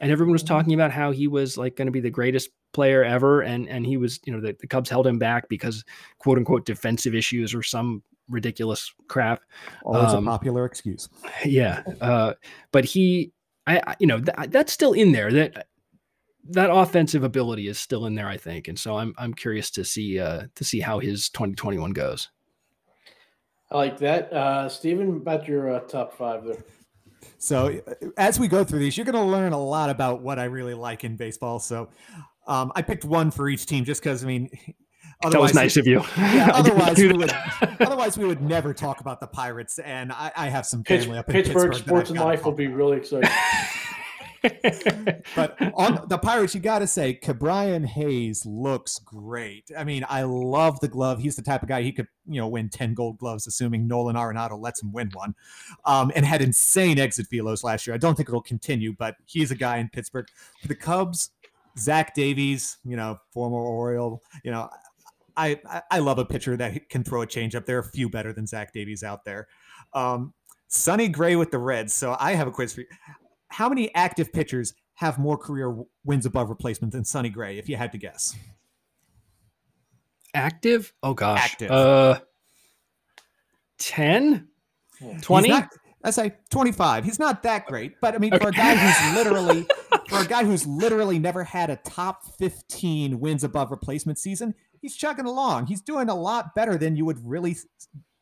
[SPEAKER 3] and everyone was talking about how he was like going to be the greatest player ever, and and he was, you know, the, the Cubs held him back because quote unquote defensive issues or some ridiculous crap.
[SPEAKER 4] Always
[SPEAKER 3] Um,
[SPEAKER 4] a popular excuse.
[SPEAKER 3] Yeah, uh, but he, I, I you know, th- that's still in there. That that offensive ability is still in there, I think, and so I'm I'm curious to see uh, to see how his 2021 goes.
[SPEAKER 2] I like that. Uh, Stephen, about your uh, top five there.
[SPEAKER 4] So uh, as we go through these, you're going to learn a lot about what I really like in baseball. So um, I picked one for each team just because I mean,
[SPEAKER 3] That was nice of you.
[SPEAKER 4] Yeah, otherwise we would otherwise we would never talk about the Pirates, and I, I have some
[SPEAKER 2] Pitts-
[SPEAKER 4] family up in
[SPEAKER 2] Pittsburgh
[SPEAKER 4] Pittsburgh.
[SPEAKER 2] Sports and Life will be really excited.
[SPEAKER 4] But on the Pirates, you got to say, Ke'Bryan Hayes looks great. I mean, I love the glove. He's the type of guy he could, you know, win 10 gold gloves, assuming Nolan Arenado lets him win one. Um, and had insane exit velos last year. I don't think it'll continue, but he's a guy in Pittsburgh. For the Cubs, Zach Davies, you know, former Oriole, you know, I, I, love a pitcher that can throw a changeup. There are a few better than Zach Davies out there. Um, Sonny Gray with the Reds. So I have a quiz for you how many active pitchers have more career wins above replacement than Sonny Gray, if you had to guess?
[SPEAKER 3] Active? Oh gosh.
[SPEAKER 4] Active.
[SPEAKER 3] Uh 10? 20?
[SPEAKER 4] Not- I say 25. He's not that great, but I mean, for a guy who's literally for a guy who's literally never had a top 15 wins above replacement season, he's chugging along. He's doing a lot better than you would really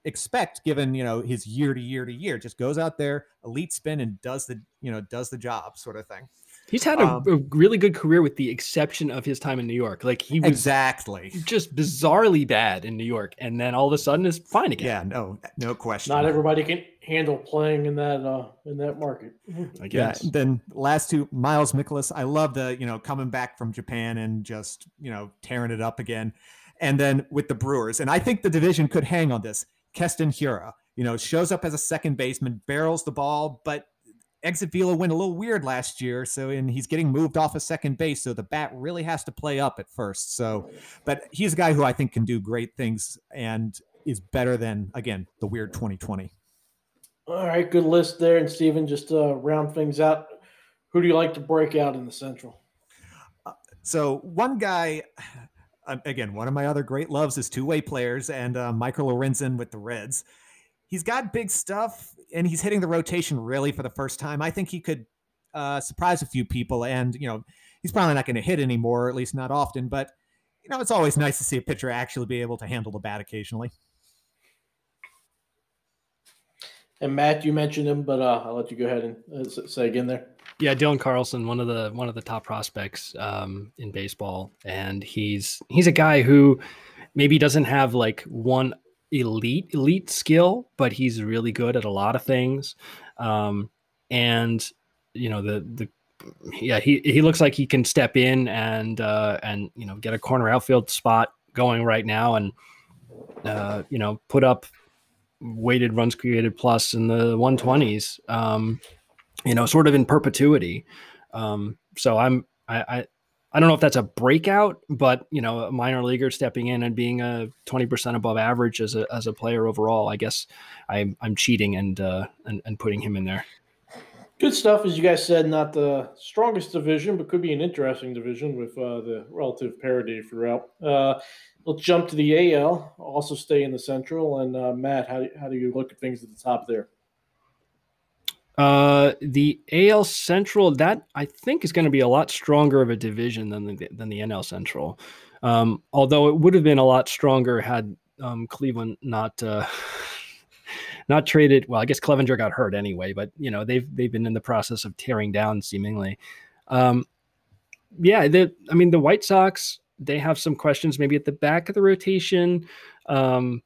[SPEAKER 4] expect given, you know, his year to year to year. Just goes out there, elite spin and does the, you know, does the job sort of thing.
[SPEAKER 3] He's had a,
[SPEAKER 4] Um,
[SPEAKER 3] a really good career with the exception of his time in New York. Like he was
[SPEAKER 4] Exactly.
[SPEAKER 3] just bizarrely bad in New York and then all of a sudden is fine again.
[SPEAKER 4] Yeah, no, no question.
[SPEAKER 2] Not everybody can handle playing in that uh, in that market.
[SPEAKER 3] I
[SPEAKER 4] Yeah. Then last two, Miles Mikolas. I love the you know coming back from Japan and just you know tearing it up again. And then with the Brewers, and I think the division could hang on this. Keston Hiura, you know, shows up as a second baseman, barrels the ball, but exit velo went a little weird last year. So and he's getting moved off of second base, so the bat really has to play up at first. So, but he's a guy who I think can do great things and is better than again the weird 2020.
[SPEAKER 2] All right, good list there. And Stephen, just to round things out. Who do you like to break out in the Central?
[SPEAKER 4] So one guy, uh, again, one of my other great loves is two-way players, and uh, Michael Lorenzen with the Reds. He's got big stuff, and he's hitting the rotation really for the first time. I think he could uh, surprise a few people, and you know, he's probably not going to hit anymore, or at least not often. But you know, it's always nice to see a pitcher actually be able to handle the bat occasionally.
[SPEAKER 2] And Matt, you mentioned him, but uh, I'll let you go ahead and uh, say again there.
[SPEAKER 3] Yeah, Dylan Carlson, one of the one of the top prospects um, in baseball, and he's he's a guy who maybe doesn't have like one elite elite skill, but he's really good at a lot of things. Um, and you know the the yeah he he looks like he can step in and uh, and you know get a corner outfield spot going right now, and uh, you know put up weighted runs created plus in the 120s. Um, you know, sort of in perpetuity. Um, so I'm I, I I don't know if that's a breakout, but you know, a minor leaguer stepping in and being a 20% above average as a as a player overall, I guess I'm I'm cheating and uh and, and putting him in there.
[SPEAKER 2] Good stuff, as you guys said. Not the strongest division, but could be an interesting division with uh, the relative parity throughout. Uh, let's jump to the AL. Also, stay in the Central. And uh, Matt, how, how do you look at things at the top there?
[SPEAKER 3] Uh, the AL Central that I think is going to be a lot stronger of a division than the than the NL Central. Um, although it would have been a lot stronger had um, Cleveland not uh, not traded. Well, I guess Clevinger got hurt anyway, but you know they've they've been in the process of tearing down seemingly. Um, yeah, the I mean the White Sox they have some questions maybe at the back of the rotation. Um,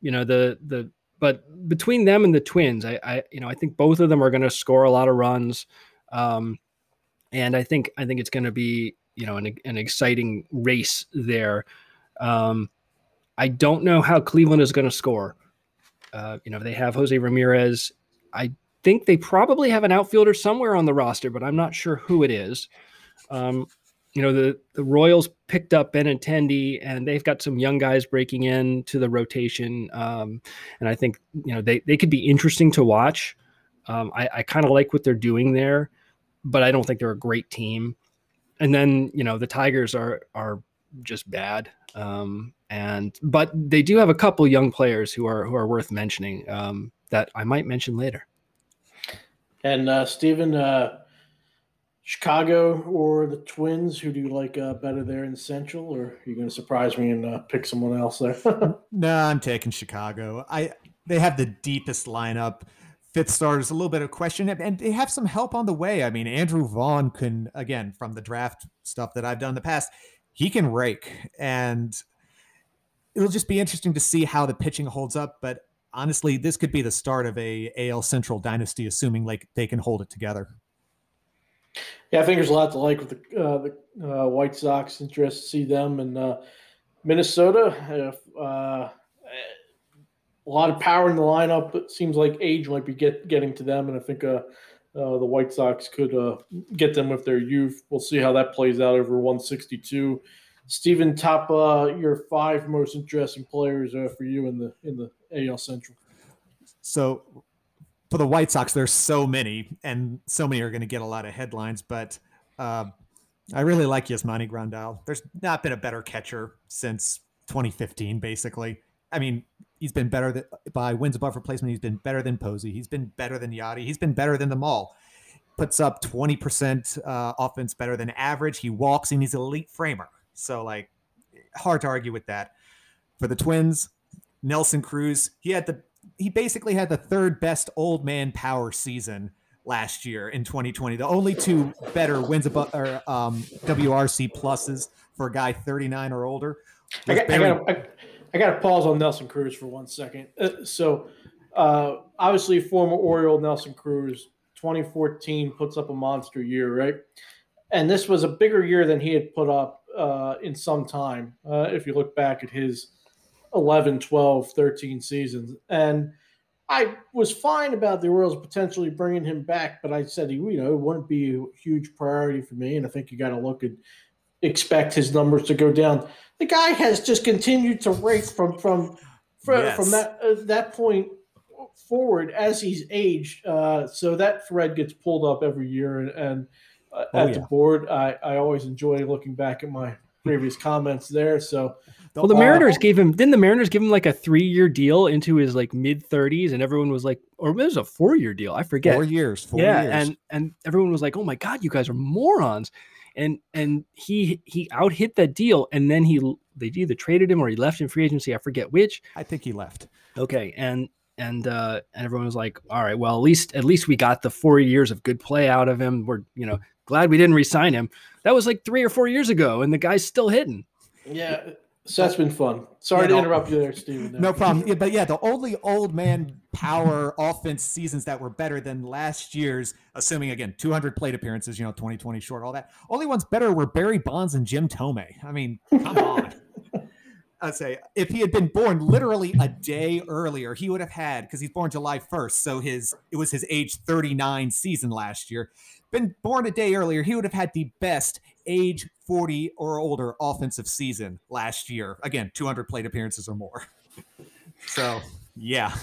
[SPEAKER 3] you know the the but between them and the Twins, I, I you know I think both of them are going to score a lot of runs, um, and I think I think it's going to be you know an, an exciting race there. Um, I don't know how Cleveland is going to score. Uh, you know they have Jose Ramirez. I think they probably have an outfielder somewhere on the roster, but I'm not sure who it is. Um, you know the the Royals picked up Ben Benintendi, and they've got some young guys breaking in to the rotation, um, and I think you know they they could be interesting to watch. Um, I, I kind of like what they're doing there, but I don't think they're a great team. And then you know the Tigers are are just bad, um, and but they do have a couple young players who are who are worth mentioning um, that I might mention later.
[SPEAKER 2] And uh, Stephen. Uh Chicago or the Twins? Who do you like uh, better there in Central, or are you going to surprise me and uh, pick someone else there?
[SPEAKER 4] no, I'm taking Chicago. I they have the deepest lineup. Fifth starters, a little bit of question, and they have some help on the way. I mean, Andrew Vaughn can again from the draft stuff that I've done in the past, he can rake, and it'll just be interesting to see how the pitching holds up. But honestly, this could be the start of a AL Central dynasty, assuming like they can hold it together.
[SPEAKER 2] Yeah, I think there's a lot to like with the, uh, the uh, White Sox. Interested to see them and uh, Minnesota. Uh, a lot of power in the lineup. It seems like age might be get, getting to them, and I think uh, uh, the White Sox could get them with their youth. We'll see how that plays out over 162. Stephen, top your five most interesting players for you in the in the AL Central.
[SPEAKER 4] So for the White Sox, there's so many, and so many are going to get a lot of headlines. But uh, I really like Yasmani Grandal. There's not been a better catcher since 2015, basically. I mean, he's been better than, by wins above replacement. He's been better than Posey. He's been better than Yadi. He's been better than them all. Puts up 20% uh, offense better than average. He walks and he's an elite framer. So, like, hard to argue with that. For the Twins, Nelson Cruz, he had the he basically had the third best old man power season last year in 2020. The only two better wins above or um, WRC pluses for a guy 39 or older.
[SPEAKER 2] I got, I got, I, I got to pause on Nelson Cruz for one second. Uh, so, uh, obviously, former Oriole Nelson Cruz, 2014 puts up a monster year, right? And this was a bigger year than he had put up uh, in some time. Uh, if you look back at his 11, 12, 13 seasons. And I was fine about the Royals potentially bringing him back, but I said, you know, it wouldn't be a huge priority for me. And I think you got to look at expect his numbers to go down. The guy has just continued to rake from from from, yes. from that uh, that point forward as he's aged. Uh, so that thread gets pulled up every year, and, and uh, oh, at yeah. the board, I, I always enjoy looking back at my previous comments there. So
[SPEAKER 3] well, the Mariners uh, gave him. Didn't the Mariners give him like a three-year deal into his like mid thirties, and everyone was like, or it was a four-year deal. I forget.
[SPEAKER 4] Four years. Four
[SPEAKER 3] yeah,
[SPEAKER 4] years.
[SPEAKER 3] and and everyone was like, oh my god, you guys are morons. And and he he out hit that deal, and then he they either traded him or he left in free agency. I forget which.
[SPEAKER 4] I think he left.
[SPEAKER 3] Okay, and and uh, and everyone was like, all right, well at least at least we got the four years of good play out of him. We're you know glad we didn't resign him. That was like three or four years ago, and the guy's still hitting.
[SPEAKER 2] Yeah, so that's been fun. Sorry yeah, to interrupt you there, Stephen.
[SPEAKER 4] There. No problem. Yeah, but yeah, the only old man power offense seasons that were better than last year's, assuming again 200 plate appearances, you know, 2020 short, all that. Only ones better were Barry Bonds and Jim Thome. I mean, come on. I'd say if he had been born literally a day earlier, he would have had because he's born July 1st, so his it was his age 39 season last year. Been born a day earlier, he would have had the best age 40 or older offensive season last year. Again, 200 plate appearances or more. so, yeah.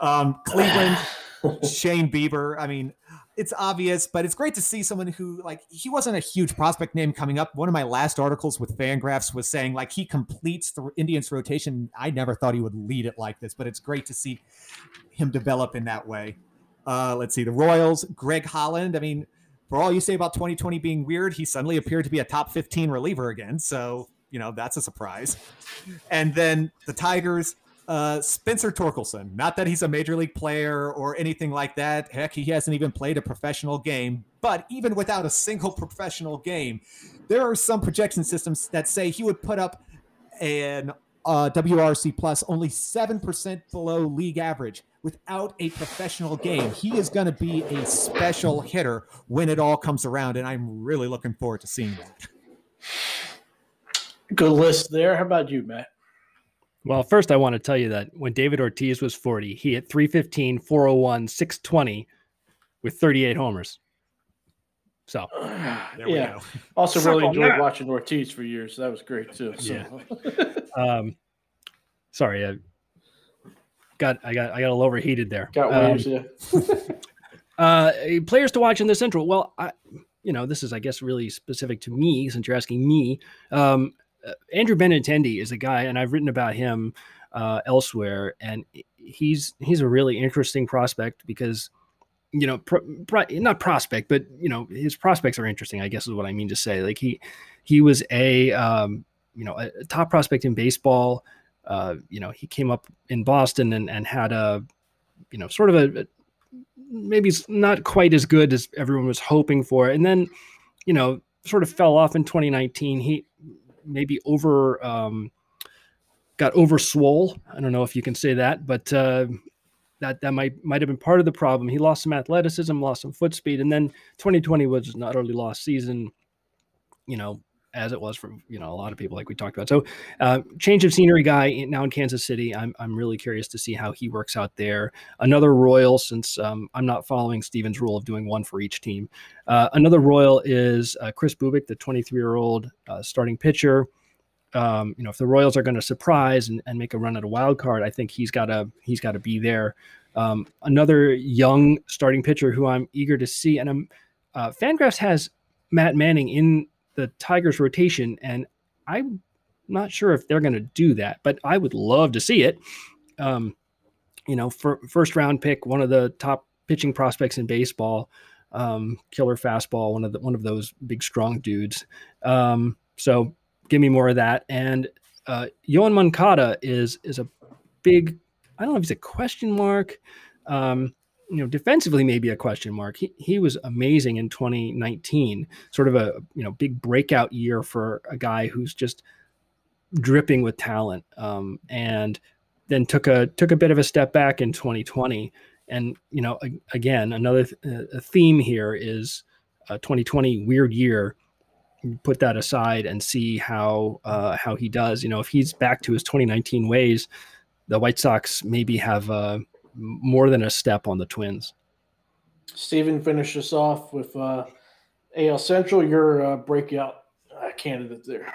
[SPEAKER 4] Um, Cleveland, Shane Bieber. I mean, it's obvious, but it's great to see someone who, like, he wasn't a huge prospect name coming up. One of my last articles with Fangraphs was saying, like, he completes the Indians rotation. I never thought he would lead it like this, but it's great to see him develop in that way. Uh, let's see, the Royals, Greg Holland. I mean, for all you say about 2020 being weird, he suddenly appeared to be a top 15 reliever again. So, you know, that's a surprise. And then the Tigers, Uh, Spencer Torkelson. Not that he's a major league player or anything like that. Heck, he hasn't even played a professional game. But even without a single professional game, there are some projection systems that say he would put up an uh, WRC plus only 7% below league average without a professional game. He is going to be a special hitter when it all comes around, and I'm really looking forward to seeing that.
[SPEAKER 2] Good list there. How about you, Matt?
[SPEAKER 3] Well, first, I want to tell you that when David Ortiz was 40, he hit 315, 401, 620 with 38 homers. So,
[SPEAKER 2] there we yeah. go. Also, really enjoyed watching Ortiz for years. That was great too. So.
[SPEAKER 3] Yeah. um, sorry, I got I got I got a little overheated there.
[SPEAKER 2] Got waves, um,
[SPEAKER 3] yeah. uh, players to watch in the Central. Well, I, you know, this is I guess really specific to me since you're asking me. Um, uh, Andrew Benintendi is a guy, and I've written about him uh, elsewhere, and he's he's a really interesting prospect because you know, pro, pro, not prospect, but you know, his prospects are interesting. I guess is what I mean to say. Like he he was a um, you know a, a top prospect in baseball. Uh, you know, he came up in Boston and and had a you know sort of a, a maybe not quite as good as everyone was hoping for, and then you know sort of fell off in 2019. He maybe over um, got over swole. I don't know if you can say that, but uh, that that might might have been part of the problem. He lost some athleticism, lost some foot speed, and then 2020 was an utterly lost season. You know, as it was for you know a lot of people, like we talked about. So, uh, change of scenery guy now in Kansas City. I'm I'm really curious to see how he works out there. Another Royal, since um, I'm not following Stephen's rule of doing one for each team. Uh, another Royal is uh, Kris Bubic, the 23 year old uh, starting pitcher um, you know, if the Royals are going to surprise and, and, make a run at a wild card, I think he's got to he's got to be there. Um, another young starting pitcher who I'm eager to see, and I'm uh, Fangraphs has Matt Manning in the Tigers rotation, and I'm not sure if they're going to do that, but I would love to see it. Um, you know, for, first round pick, one of the top pitching prospects in baseball, um, killer fastball, one of the one of those big strong dudes. Um, so give me more of that. And uh, Yoan Moncada is is a big. I don't know if he's a question mark. Um, you know, defensively maybe a question mark. He he was amazing in 2019, sort of a you know big breakout year for a guy who's just dripping with talent. Um, and then took a took a bit of a step back in 2020. And you know, again, another th- uh, theme here is a 2020 weird year put that aside and see how uh, how he does. You know, if he's back to his 2019 ways, the White Sox maybe have uh, more than a step on the Twins.
[SPEAKER 2] Stephen, finish us off with uh, AL Central. Your uh, breakout uh, candidate there.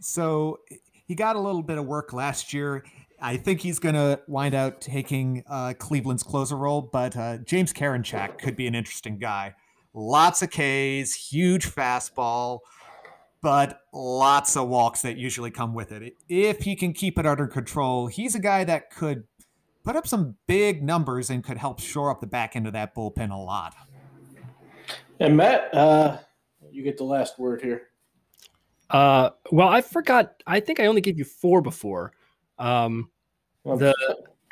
[SPEAKER 4] So he got a little bit of work last year. I think he's going to wind out taking uh, Cleveland's closer role, but uh, James Karinchak could be an interesting guy lots of Ks, huge fastball, but lots of walks that usually come with it. If he can keep it under control, he's a guy that could put up some big numbers and could help shore up the back end of that bullpen a lot.
[SPEAKER 2] And Matt, uh, you get the last word here.
[SPEAKER 3] Uh, well, I forgot. I think I only gave you four before. Um, the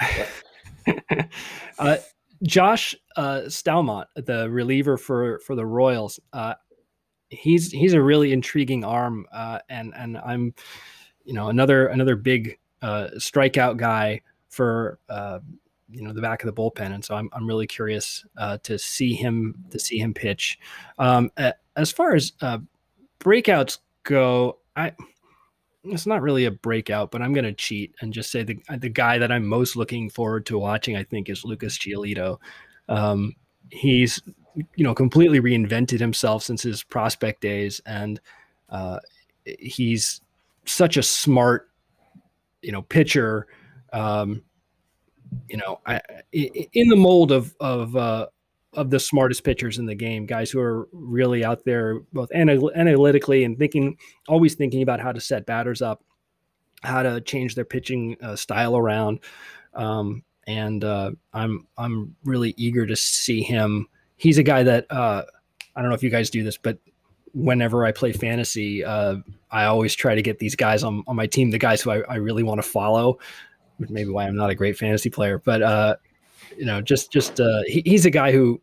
[SPEAKER 3] uh, Josh uh, Staumont, the reliever for for the Royals, uh, he's he's a really intriguing arm, uh, and and I'm, you know, another another big uh, strikeout guy for uh, you know the back of the bullpen, and so I'm I'm really curious uh, to see him to see him pitch. Um, as far as breakouts go, I it's not really a breakout, but I'm going to cheat and just say the the guy that I'm most looking forward to watching, I think, is Lucas Giolito. Um, he's you know completely reinvented himself since his prospect days, and uh, he's such a smart you know pitcher. Um, you know, I, in the mold of of uh, of the smartest pitchers in the game, guys who are really out there both analytically and thinking, always thinking about how to set batters up, how to change their pitching uh, style around. Um, and uh, I'm I'm really eager to see him. He's a guy that uh, I don't know if you guys do this, but whenever I play fantasy, uh, I always try to get these guys on, on my team, the guys who I, I really want to follow maybe why I'm not a great fantasy player, but uh, you know, just just uh, he, he's a guy who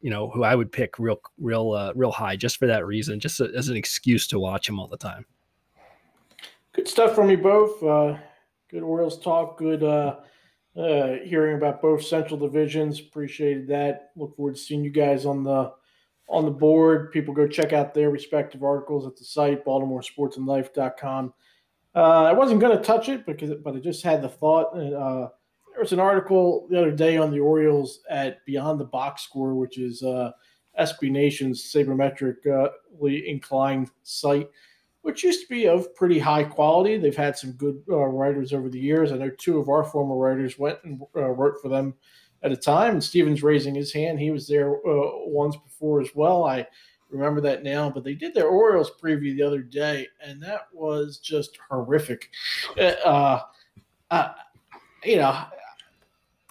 [SPEAKER 3] you know who I would pick real real uh, real high just for that reason, just as an excuse to watch him all the time.
[SPEAKER 2] Good stuff from you both. Uh, good Orioles talk. Good uh, uh, hearing about both Central divisions. Appreciated that. Look forward to seeing you guys on the on the board. People go check out their respective articles at the site, BaltimoreSportsAndLife.com. Uh, I wasn't going to touch it because, but I just had the thought. Uh, there was an article the other day on the Orioles at Beyond the Box Score, which is uh, SB Nation's sabermetrically inclined site, which used to be of pretty high quality. They've had some good uh, writers over the years. I know two of our former writers went and uh, for them at a time. And Stephen's raising his hand. He was there uh, once before as well. I remember that now, but they did their Orioles preview the other day, and that was just horrific. Uh, uh, you know,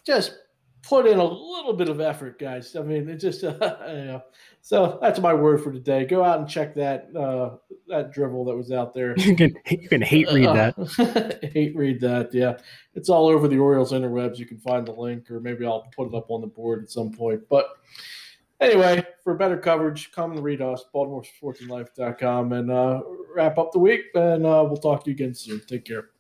[SPEAKER 2] just put in a little bit of effort, guys. I mean, it just, uh, you know. So that's my word for today. Go out and check that uh, that drivel that was out there.
[SPEAKER 3] You can you can hate read that.
[SPEAKER 2] Uh, hate read that. Yeah, it's all over the Orioles interwebs. You can find the link, or maybe I'll put it up on the board at some point. But anyway, for better coverage, come and read us, BaltimoreSportsAndLife.com, and uh, wrap up the week. And uh, we'll talk to you again soon. Take care.